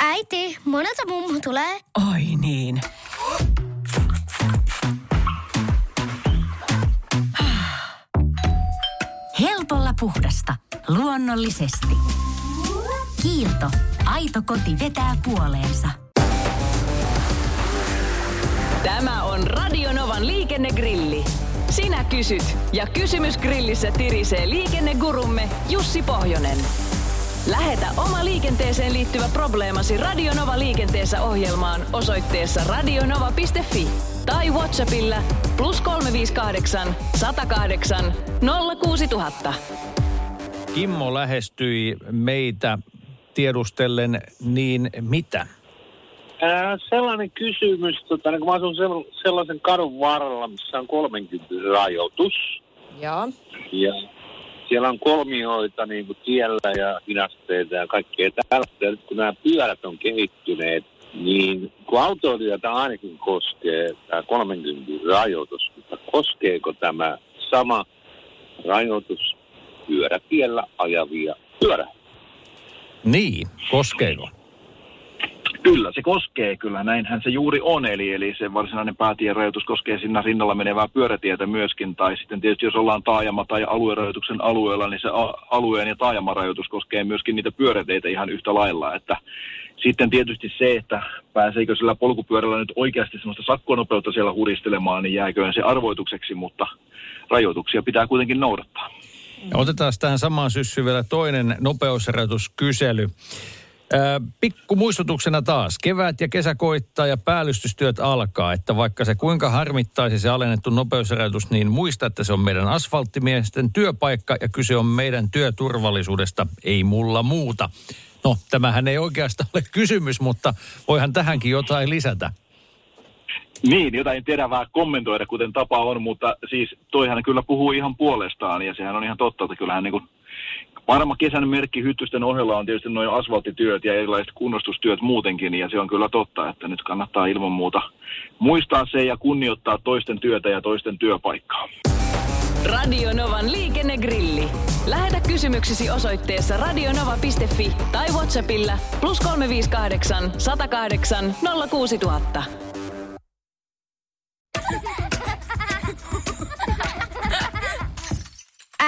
Äiti, monelta mummu tulee? Oi niin. Helpolla puhdasta. Luonnollisesti. Kiilto. Aito koti vetää puoleensa. Tämä on Radionovan liikennegrilli. Sinä kysyt ja kysymys grillissä tirisee liikennegurumme Jussi Pohjonen. Lähetä oma liikenteeseen liittyvä probleemasi Radionova liikenteessä ohjelmaan osoitteessa radionova.fi tai Whatsappilla plus 358 108 06000. Kimmo lähestyi meitä tiedustellen niin mitä? Ää, sellainen kysymys, tota, niin kun mä asun sell- sellaisen kadun varrella, missä on 30 rajoitus. Joo. Ja siellä on kolmioita niin kuin tiellä ja hidasteita ja kaikkea tällaista. Ja nyt kun nämä pyörät on kehittyneet, niin kun autoilijoita ainakin koskee tämä 30 rajoitus, mutta koskeeko tämä sama rajoitus pyörätiellä ajavia pyörä? Niin, koskeeko? Kyllä, se koskee kyllä. Näinhän se juuri on. Eli, eli se varsinainen päätierajoitus koskee sinne rinnalla menevää pyörätietä myöskin. Tai sitten tietysti jos ollaan taajama- tai aluerajoituksen alueella, niin se alueen ja taajamarajoitus koskee myöskin niitä pyöräteitä ihan yhtä lailla. Että sitten tietysti se, että pääseekö sillä polkupyörällä nyt oikeasti sellaista sakkonopeutta siellä huristelemaan, niin jääköön se arvoitukseksi, mutta rajoituksia pitää kuitenkin noudattaa. Otetaan tähän samaan syssyyn vielä toinen nopeusrajoituskysely. Pikku muistutuksena taas. Kevät ja kesä koittaa ja päällystystyöt alkaa. Että vaikka se kuinka harmittaisi se alennettu nopeusrajoitus, niin muista, että se on meidän asfalttimiesten työpaikka ja kyse on meidän työturvallisuudesta, ei mulla muuta. No, tämähän ei oikeastaan ole kysymys, mutta voihan tähänkin jotain lisätä. Niin, jotain terävää kommentoida, kuten tapa on, mutta siis toihan kyllä puhuu ihan puolestaan ja sehän on ihan totta, että kyllähän niin kuin varma kesän merkki hyttysten ohella on tietysti noin asfalttityöt ja erilaiset kunnostustyöt muutenkin ja se on kyllä totta, että nyt kannattaa ilman muuta muistaa se ja kunnioittaa toisten työtä ja toisten työpaikkaa. Radionovan liikennegrilli. Lähetä kysymyksesi osoitteessa radionova.fi tai Whatsappilla plus 358 108 06000.